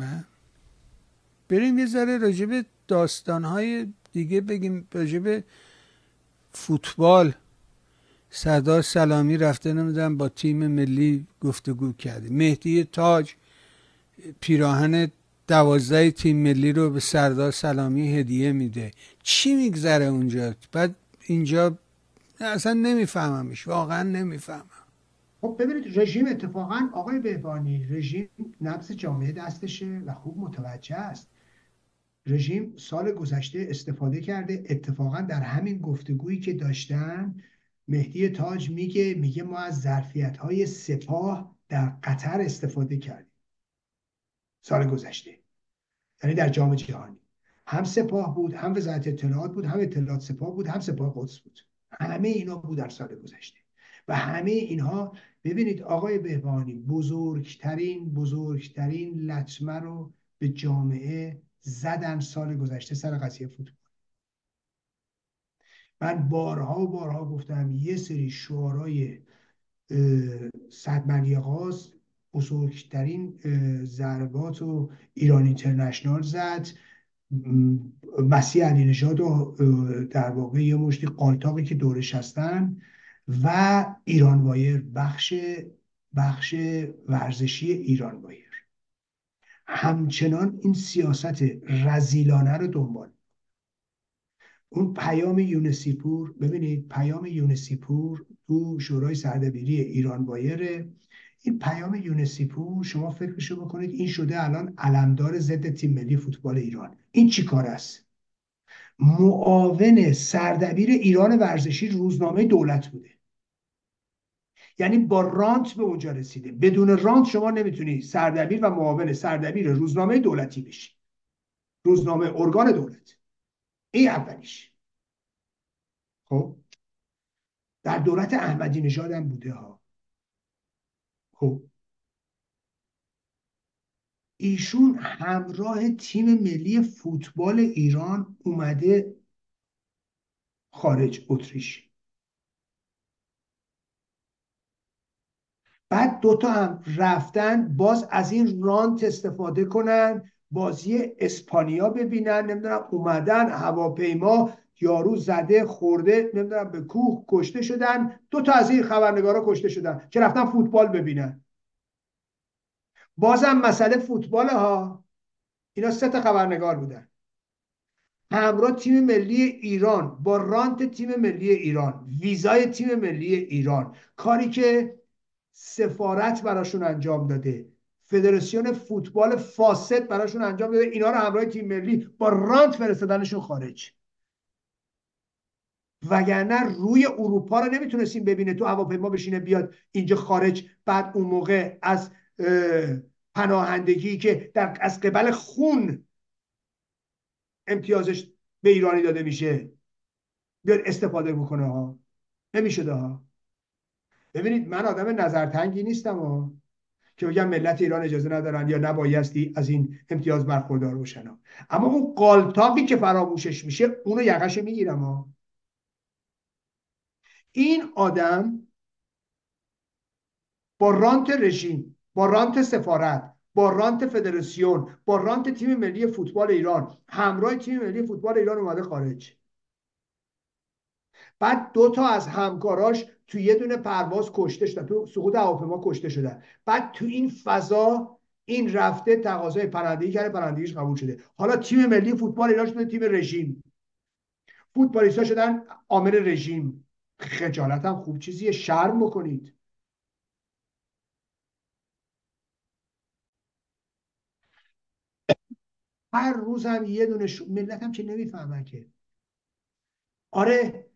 بله. بریم یه ذره راجب داستانهای دیگه بگیم راجب فوتبال. سردار سلامی رفته نمی‌دونم با تیم ملی گفتگو کرده. مهدی تاج پیراهن دوازده تیم ملی رو به سردار سلامی هدیه میده. چی میگذره اونجا؟ بعد اینجا اصلا نمیفهممش واقعا نمی‌فهمم. خب ببینید رژیم اتفاقا آقای بهبانی رژیم نبض جامعه دستشه و خوب متوجه است. رژیم سال گذشته استفاده کرده. اتفاقا در همین گفتگویی که داشتن مهدی تاج میگه میگه ما از ظرفیت های سپاه در قطر استفاده کردیم سال گذشته. یعنی در جام جهانی. هم سپاه بود هم وزارت اطلاعات بود هم اطلاعات سپاه بود هم سپاه قدس بود. همه اینا بود در سال گذشته. و همه اینها ببینید آقای بهبانی بزرگترین بزرگترین لطمه رو به جامعه زدن سال گذشته سر قضیه فوتبال. من بارها و بارها گفتم یه سری شعارهای صد غاز بزرگترین ضربات و ایران اینترنشنال زد. مسیح علی نژاد و در واقع یه مشتی قالتاقی که دورش هستن. و ایران وایر بخش بخش ورزشی ایران وایر. همچنان این سیاست رذیلانه رو دنبال. اون پیام یونسی‌پور ببینید پیام یونسی‌پور تو شورای سردبیری ایران وایره این پیام یونسی‌پور شما فکرشو بکنید این شده الان علمدار ضد تیم ملی فوتبال ایران. این چی کار است؟ معاون سردبیر ایران ورزشی روزنامه دولت بوده. یعنی با رانت به اونجا رسیده بدون رانت شما نمی‌تونی سردبیر و معاون سردبیر روزنامه دولتی بشی. روزنامه ارگان دولت. این اولیش. خب؟ در دولت احمدی نژاد هم بوده ها. خب؟ ایشون همراه تیم ملی فوتبال ایران اومده خارج اتریش بعد دوتا هم رفتن باز از این رانت استفاده کنن بازی اسپانیا ببینن نمی‌دونم اومدن هواپیما یارو زده خورده نمی‌دونم به کوه کشته شدن. دو تا از این خبرنگارا کشته شدن که رفتن فوتبال ببینن. بازم مسئله فوتبال ها. اینا سه تا خبرنگار بودن. همراه تیم ملی ایران با رانت تیم ملی ایران ویزای تیم ملی ایران. کاری که سفارت براشون انجام داده. فدراسیون فوتبال فاسد براشون انجام داده. اینا رو همراه تیم ملی با رانت فرستادنشون خارج. وگرنه روی اروپا رو نمی‌تونستیم ببینه تو هواپیما بشینه بیاد اینجا خارج. بعد اون موقع از پناهندگی که در از قبل خون امتیازش به ایرانی داده میشه بیاد استفاده بکنه ها. نمی‌شده ها. ببینید من آدم نظرتنگی نیستم ها. که بگم ملت ایران اجازه ندارن یا نبایستی از این امتیاز برخوردار باشن. اما اون قالتاقی که فراموشش میشه اونو یقش می‌گیرم ها. این آدم با رانت رژیم با رانت سفارت با رانت فدراسیون با رانت تیم ملی فوتبال ایران همراه تیم ملی فوتبال ایران اومده خارج. بعد دو تا از همکاراش تو یه دونه پرواز کشته شدن تو سقوط هواپیما کشته شدن. بعد تو این فضا این رفته تقاضای پرندگی کرده پرندگیش قبول شده. حالا تیم ملی فوتبال ایران شده تیم رژیم. فوتبالیستا شدن عامل رژیم. خجالت هم خوب چیزیه شرم بکنید. هر روز هم یه دونه ش... ملت هم چه نمی‌فهمن که. آره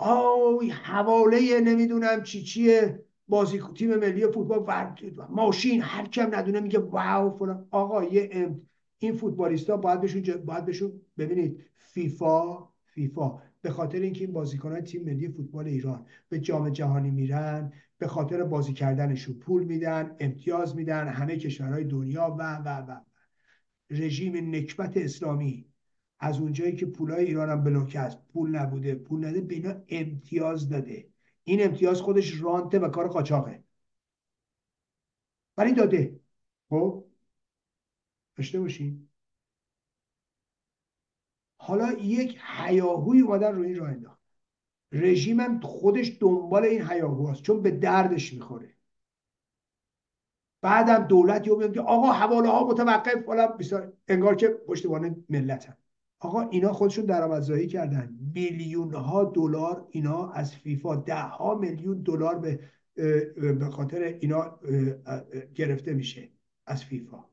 آی حواله نمی‌دونم چی چیه. بازی تیم ملی فوتبال ماشین هر کم ندونه میگه واو فلان. آقا یه ام این فوتبالیستا باید بهشون باید بهشون ببینید فیفا فیفا. به خاطر اینکه این بازیکنان تیم ملی فوتبال ایران به جام جهانی میرن به خاطر بازی کردنشون پول میدن امتیاز میدن همه کشورهای دنیا و و و. رژیم نکبت اسلامی. از اونجایی که پولای ایران هم بلوک است پول نبوده. پول نده به اینا امتیاز داده. این امتیاز خودش رانته و کار قاچاقه. ولی داده. خب؟ داشته باشین. حالا یک حیاهوی اومدن روی این راه انداخت. رژیمم خودش دنبال این هیاهو چون به دردش می‌خوره. بعدم دولت یا که آقا حواله ها متوقف فلان انگار که پشتوانه ملت آقا اینا خودشون درآمدزایی کردن. میلیون ها دلار اینا از فیفا ده ها میلیون دلار به به خاطر اینا گرفته میشه از فیفا.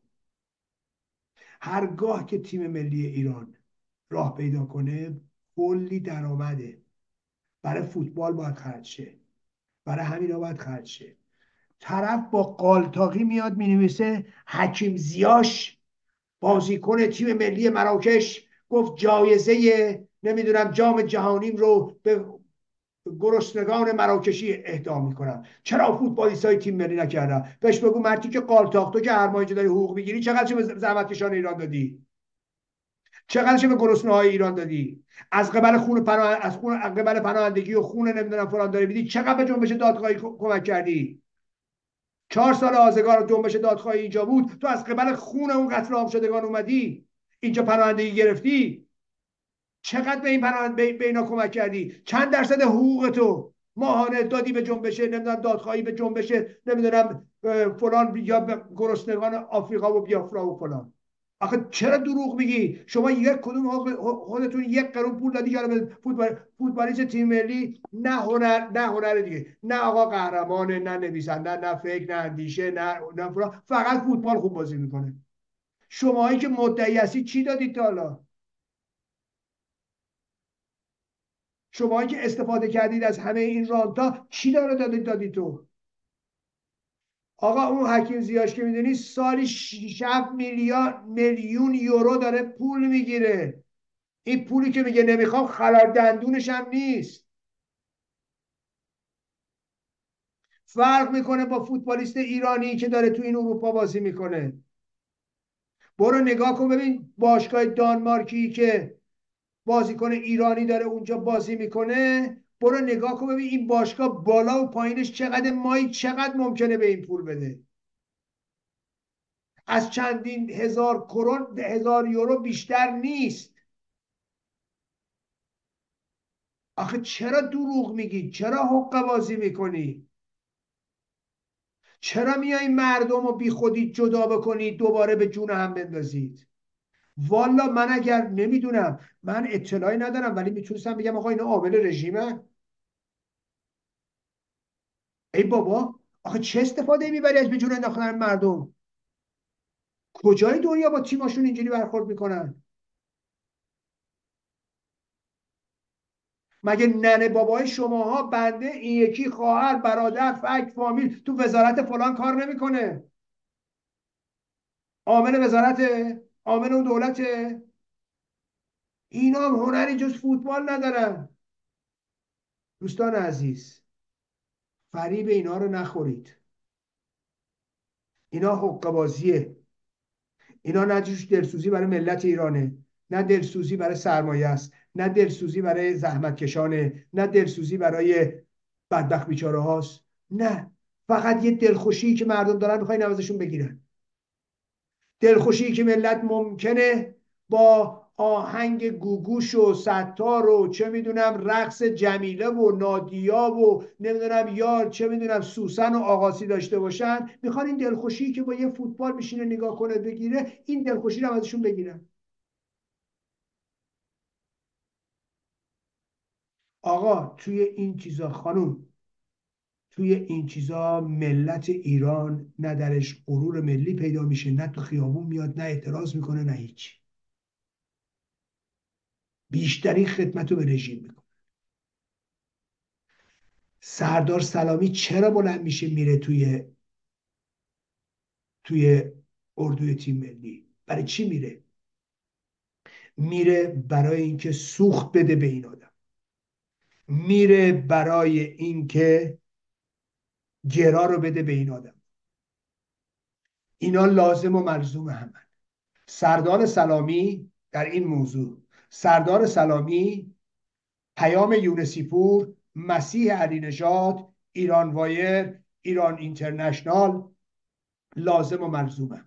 هرگاه که تیم ملی ایران راه پیدا کنه کلی درآمده. برای فوتبال باید خرج شه. برای همینا باید خرج شه. طرف با قالتاقی میاد می‌نویسه حکیم زیاش بازیکن تیم ملی مراکش. گفت جایزه نمی‌دونم جام جهانیم رو به گرسنگان مراکشی اهدا می‌کنم. چرا فوتبالیست های تیم ملی نکردم؟ بهش بگو مرتی که قالتاق تو که هر داری حقوق می‌گیری چقدر به زحمت کشان ایران دادی؟ چقدر به گرسنه های ایران دادی؟ از قبل خون پناه از خون قبل پناهندگی و خون نمی‌دونم فلان داری میدی چقدر به جنبش دادخواهی کمک کردی؟ چهار سال آزگار جنبش دادخواهی اینجا بود تو از قبل خون اون قتل عام شدگان اومدی؟ اینجا پناهندگی گرفتی؟ چقدر به این پناهند به اینا کمک کردی؟ چند درصد حقوق تو؟ ماهانه دادی به جنبشه نمی‌دونم دادخواهی به جنبشه نمی‌دونم فلان یا گرسنگان آفریقا و بیافرا و فلان. آخه چرا دروغ میگی؟ شما یک کدوم خودتون یک قرون پول دادی که به فوتبال فوتبالیست تیم ملی؟ نه هنر نه هنر دیگه. نه آقا قهرمانه نه نویسنده نه فکر نه اندیشه نه نه فقط فوتبال خوب بازی می‌کنه. شماهایی که مدعی هستی چی دادید تا حالا؟ شماهایی که استفاده کردید از همه این رانتا چی داره دادید دادید تو؟ آقا اون حکیم زیاش که می‌دونی سالی 6 میلیارد میلیون یورو داره پول می‌گیره. این پولی که میگه نمی‌خوام خلال دندونش هم نیست. فرق می‌کنه با فوتبالیست ایرانی که داره تو این اروپا بازی می‌کنه. برو نگاه کن ببین باشگاه دانمارکی که بازیکن ایرانی داره اونجا بازی می‌کنه. برو نگاه کن ببین این باشگاه بالا و پایینش چقدر مایی چقدر ممکنه به این پول بده. از چندین هزار کرون هزار یورو بیشتر نیست. آخه چرا دروغ میگی؟ چرا حق بازی می‌کنی؟ چرا میای مردم رو بی خودی جدا بکنید دوباره به جون هم بندازید؟ والا من اگر نمی‌دونم من اطلاعی ندارم ولی می‌تونستم بگم آقا اینا عامل رژیمه. ای بابا آخه چه استفاده می‌بری از به جون انداختن مردم؟ کجای دنیا با تیماشون اینجوری برخورد می‌کنن؟ مگه ننه بابای شماها بنده این یکی خواهر برادر فک فامیل تو وزارت فلان کار نمی‌کنه؟ عامل وزارت عامل اون دولت. اینا هم هنری جز فوتبال ندارن. دوستان عزیز فریب اینا رو نخورید. اینا حق بازیه اینا نه دلسوزی برای ملت ایرانه نه دلسوزی برای سرمایه است. نه دلسوزی برای زحمت کشانه نه دلسوزی برای بدبخت بیچاره هاست. نه فقط یه دلخوشی که مردم دارن می‌خوای نوازشون بگیرن. دلخوشی که ملت ممکنه با آهنگ گوگوش و ستار و چه می‌دونم رقص جمیله و نادیا و نمی‌دونم یار چه می‌دونم سوسن و آقاسی داشته باشن می‌خوان این دلخوشی که با یه فوتبال میشینه نگاه کنه بگیره این دلخوشی رو ازشون بگیرن. آقا توی این چیزا خانوم توی این چیزا ملت ایران نه درش غرور ملی پیدا میشه نه تو خیابون میاد نه اعتراض می‌کنه نه هیچی بیشترین خدمت رو به رژیم می‌کنه. سردار سلامی چرا بلند میشه میره توی توی اردوی تیم ملی؟ برای چی میره؟ میره برای اینکه سوخت بده به این آدم. میره برای اینکه گرا رو بده به این آدم. اینا لازم و ملزوم همن. سردار سلامی در این موضوع. سردار سلامی پیام یونسیپور مسیح علی نژاد ایران وایر ایران اینترنشنال لازم و ملزومه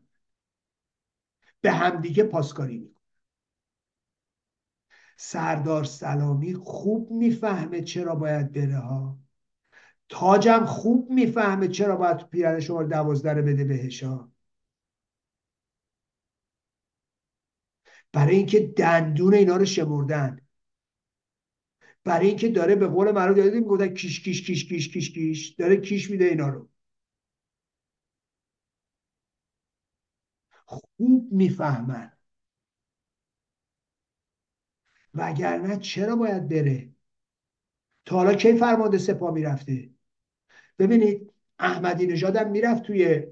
به همدیگه پاسکاری می‌کنن. سردار سلامی خوب می‌فهمه چرا باید بره ها. تاجم خوب می‌فهمه چرا باید پیرن شما دوازده بده بهش ها. برای اینکه دندون اینا رو شمردن. برای اینکه داره به قول معروف یادتون می‌گفتن کیش کیش کیش کیش کیش کیش. داره کیش میده اینا رو. خوب می‌فهمن. وگرنه چرا باید بره؟ تا حالا کی فرمانده سپاه می‌رفته؟ ببینید احمدی نژادم می‌رفت توی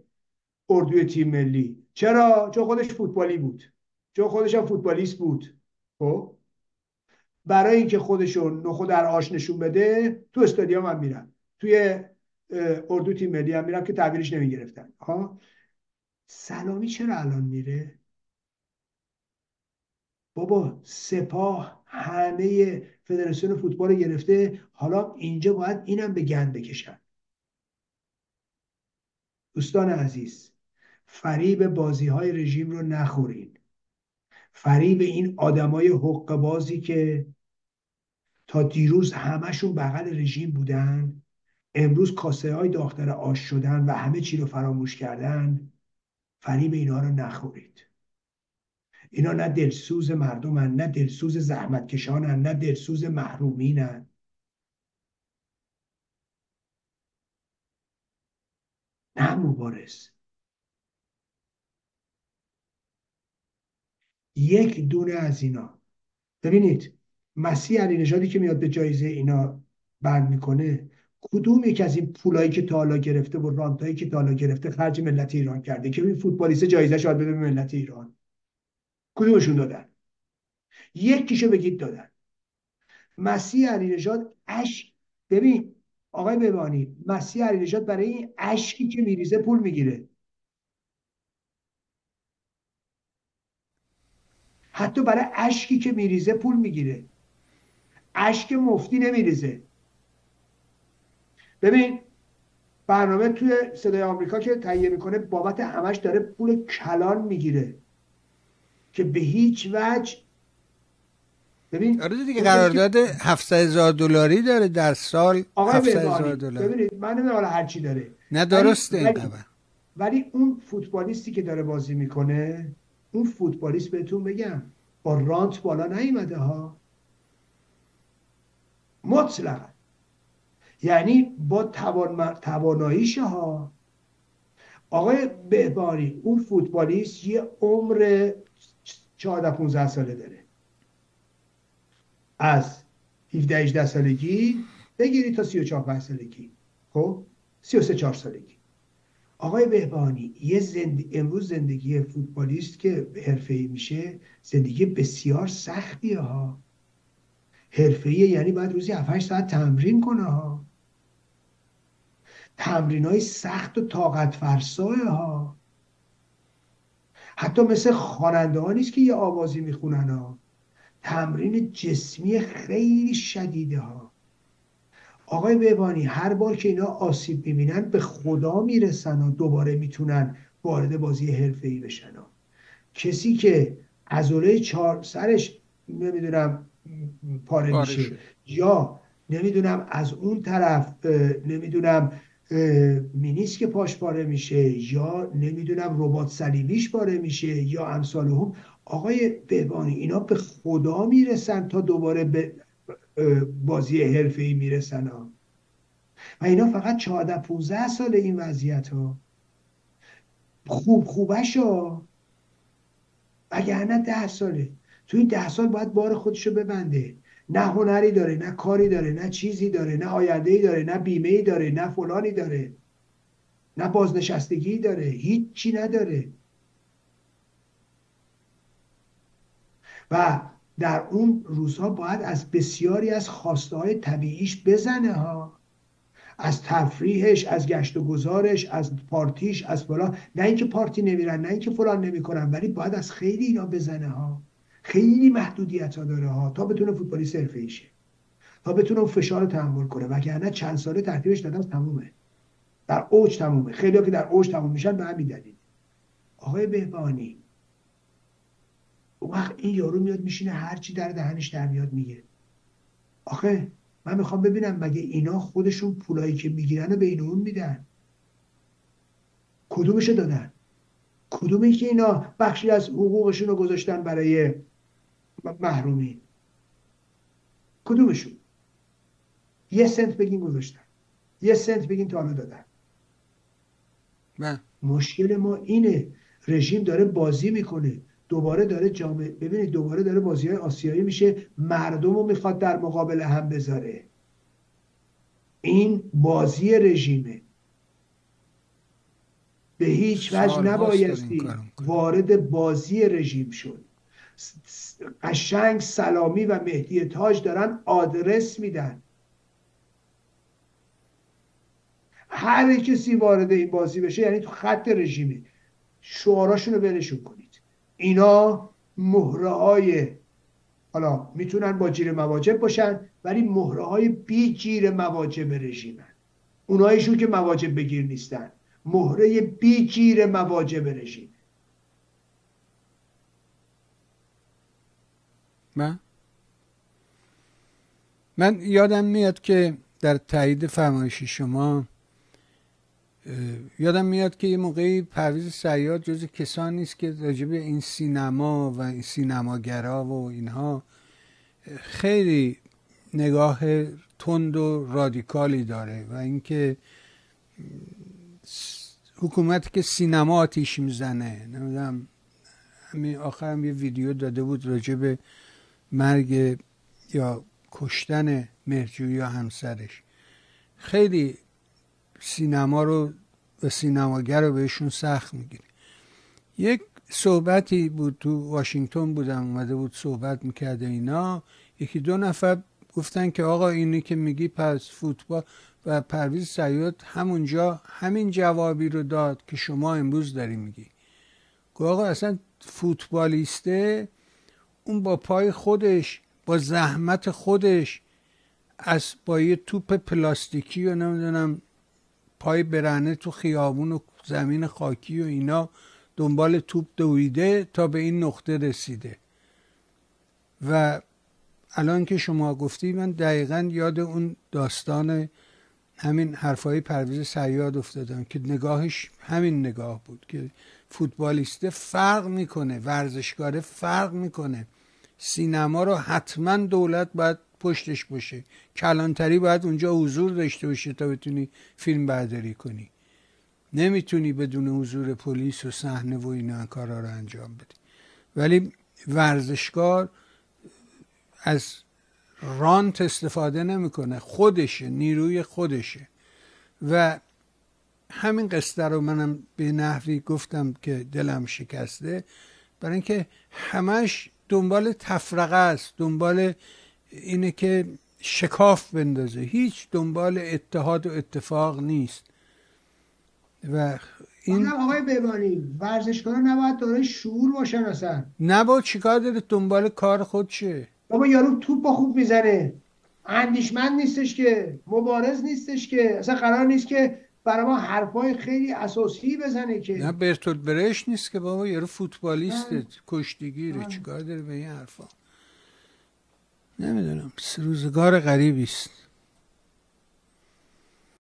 اردوی تیم ملی. چرا؟ چون خودش فوتبالی بود. چون خودش هم فوتبالیست بود. خب؟ برای اینکه خودشون نخود در آش نشون بده تو استادیوم هم میرن. توی اردو تیم ملی هم میرن که تعبیرش نمی‌گرفتن. ها؟ سلامی چرا الان میره؟ بابا سپاه همه فدراسیون فوتبال گرفته. حالا اینجا باید اینم به گند بکشن. دوستان عزیز فریب بازی های رژیم رو نخورین. فریب این آدمای حق بازی که تا دیروز همشون بغل رژیم بودن امروز کاسه های داختر آش شدن و همه چی رو فراموش کردن فریب اینا رو نخورید. اینا نه دلسوز مردمن نه دلسوز زحمتکشانن نه دلسوز محرومینن. نه مبارز یک دونه از اینا. ببینید مسیح علی نژادی که میاد به جایزه اینا بند می‌کنه کدوم یک از این پولایی که تا گرفته و رانتایی که تا گرفته خرج ملت ایران کرده؟ که این فوتبالیست جایزه شاید بده به ملت ایران. کدومشون دادن؟ یکیشو بگید دادن. مسیح علی نژاد اش ببین آقای ببانی مسیح علی نژاد برای این اشکی که میریزه پول می‌گیره. حتی برای اشکی که میریزه پول می‌گیره. اشک مفتی نمیریزه. ببین برنامه توی صدای آمریکا که تهیه می‌کنه بابت همش داره پول کلان می‌گیره. که به هیچ وجه ببین آره دیگه قرارداد 700 هزار دلاری داره در سال 700 هزار دلار. ببینید من نمی‌دونم حالا هر چی داره. نه درسته ولی, ولی اون فوتبالیستی که داره بازی می‌کنه اون فوتبالیست بهتون بگم با رانت بالا نیومده ها. مطلقا. یعنی با توان تواناییش ها. آقای بهبانی اون فوتبالیست یه عمر 14 15 ساله داره. از 17 18 سالگی بگیری تا 34 5 سالگی. خب؟ 33 4 سالگی. آقای بهبانی یه زند... امروز زندگی فوتبالیست که حرفه‌ای میشه زندگی بسیار سختیه ها. حرفه‌ای یعنی باید روزی 7 ساعت تمرین کنه ها. تمرین های سخت و طاقت فرسای ها. حتی مثل خواننده ها نیست که یه آوازی می‌خونن ها. تمرین جسمی خیلی شدیده ها. آقای بهبانی هر بار که اینا آسیب می‌بینن به خدا می‌رسن و دوباره می‌تونن وارد بازی حرفه‌ای بشن ها. کسی که عضله چهار سرش نمی‌دونم پاره میشه یا نمی‌دونم از اون طرف نمی‌دونم مینیسک پاش پاره میشه یا نمی‌دونم ربات صلیبیش پاره میشه یا امثال هم آقای بهبانی اینا به خدا می‌رسن تا دوباره به بازی حرفه ای می‌رسن ها؟ و اینا فقط 14 15 سال این وضعیت ها خوب خوبش ها. نه ده ساله. این ده سال باید بار خودشو ببنده. نه هنری داره نه کاری داره نه چیزی داره نه آینده ای داره نه بیمه ای داره نه فلانی داره نه بازنشستگی داره هیچی نداره. و در اون روزها باید از بسیاری از خواسته های طبیعیش بزنه ها. از تفریحش از گشت و گذارش از پارتیش از فلان. نه اینکه پارتی نمیرن نه اینکه فلان نمی‌کنن ولی باید از خیلی اینا بزنه ها. خیلی محدودیت ها داره ها تا بتونه فوتبالیست حرفه ایشه تا بتونه فشار رو تحمل کنه. وگرنه چند ساله ترتیبش دادن تمومه. در اوج تمومه. خیلی ها که در اوج تموم میشن به همین دلیل. آقای بهبانی اون وقت این یارو میاد میشینه هرچی در دهنش در میاد میگه. آخه من می‌خوام ببینم مگه اینا خودشون پولایی که می‌گیرن به این اون میدن؟ کدومشو دادن؟ کدومی که اینا بخشی از حقوقشون رو گذاشتن برای محرومی کدومشون؟ یه سنت بگین گذاشتن. یه سنت بگین تا دادن. نه. مشکل ما اینه. رژیم داره بازی می‌کنه. دوباره داره جامعه ببینید دوباره داره بازی های آسیایی میشه. مردم رو می‌خواد در مقابل هم بذاره. این بازی رژیمه. به هیچ وجه نبایستی وارد بازی رژیم شد. قشنگ سلامی و مهدی تاج دارن آدرس میدن. هر کسی وارد این بازی بشه یعنی تو خط رژیمه. شعاراشون رو ولشون کنید. اینا مهره های حالا می‌تونن با جیر مواجب باشن ولی مهره های بی جیر مواجب رژیمن. اونایشون که مواجب بگیر نیستن. مهره بی جیر مواجب رژیم. من من یادم میاد که در تایید فرمایش شما یادم میاد که یه موقعی پرویز سیاد جز کسانی نیست که راجب این سینما و این سینماگرا و اینها خیلی نگاه تند و رادیکالی داره و اینکه حکومتی که سینما آتیش می‌زنه. نمی‌دونم همین آخرم یه ویدیو داده بود راجب مرگ یا کشتن مرجوی یا همسرش. خیلی سینما رو و سینماگر رو بهشون سخت می‌گیره. یک صحبتی بود تو واشنگتن بودم اومده بود صحبت می‌کرده اینا. یکی دو نفر گفتن که آقا اینی که میگی پس فوتبال و پرویز سیاد همونجا همین جوابی رو داد که شما امروز داری میگی. گفت آقا اصلا فوتبالیسته اون با پای خودش با زحمت خودش از با یه توپ پلاستیکی و نمی‌دونم پای برهنه تو خیابون و زمین خاکی و اینا دنبال توپ دویده تا به این نقطه رسیده. و الان که شما گفتی من دقیقا یاد اون داستان همین حرفای پرویز سیاد افتادم که نگاهش همین نگاه بود که فوتبالیسته فرق می‌کنه ورزشکاره فرق می‌کنه. سینما رو حتما دولت باید پشتش باشه. کلانتری باید اونجا حضور داشته باشه تا بتونی فیلم برداری کنی. نمی‌تونی بدون حضور پلیس و صحنه و اینا کارا رو انجام بدی. ولی ورزشکار از رانت استفاده نمی‌کنه. خودشه نیروی خودشه. و همین قصه رو منم به نحوی گفتم که دلم شکسته. برای اینکه همش دنبال تفرقه است دنبال اینه که شکاف بندازه. هیچ دنبال اتحاد و اتفاق نیست. و این آقای ببانی ورزشکارا نباید دارای شعور باشن اصلا. نباید چیکار داره؟ دنبال کار خودشه بابا یارو توپ با خوب می‌زنه. اندیشمند نیستش که مبارز نیستش که. اصلا قرار نیست که برای ما حرفای خیلی اساسی بزنه که نه برتول برش نیست که بابا یارو فوتبالیسته کشتیگیره. چیکار داره به این حرفا؟ نمی‌دونم. روزگار غریبی است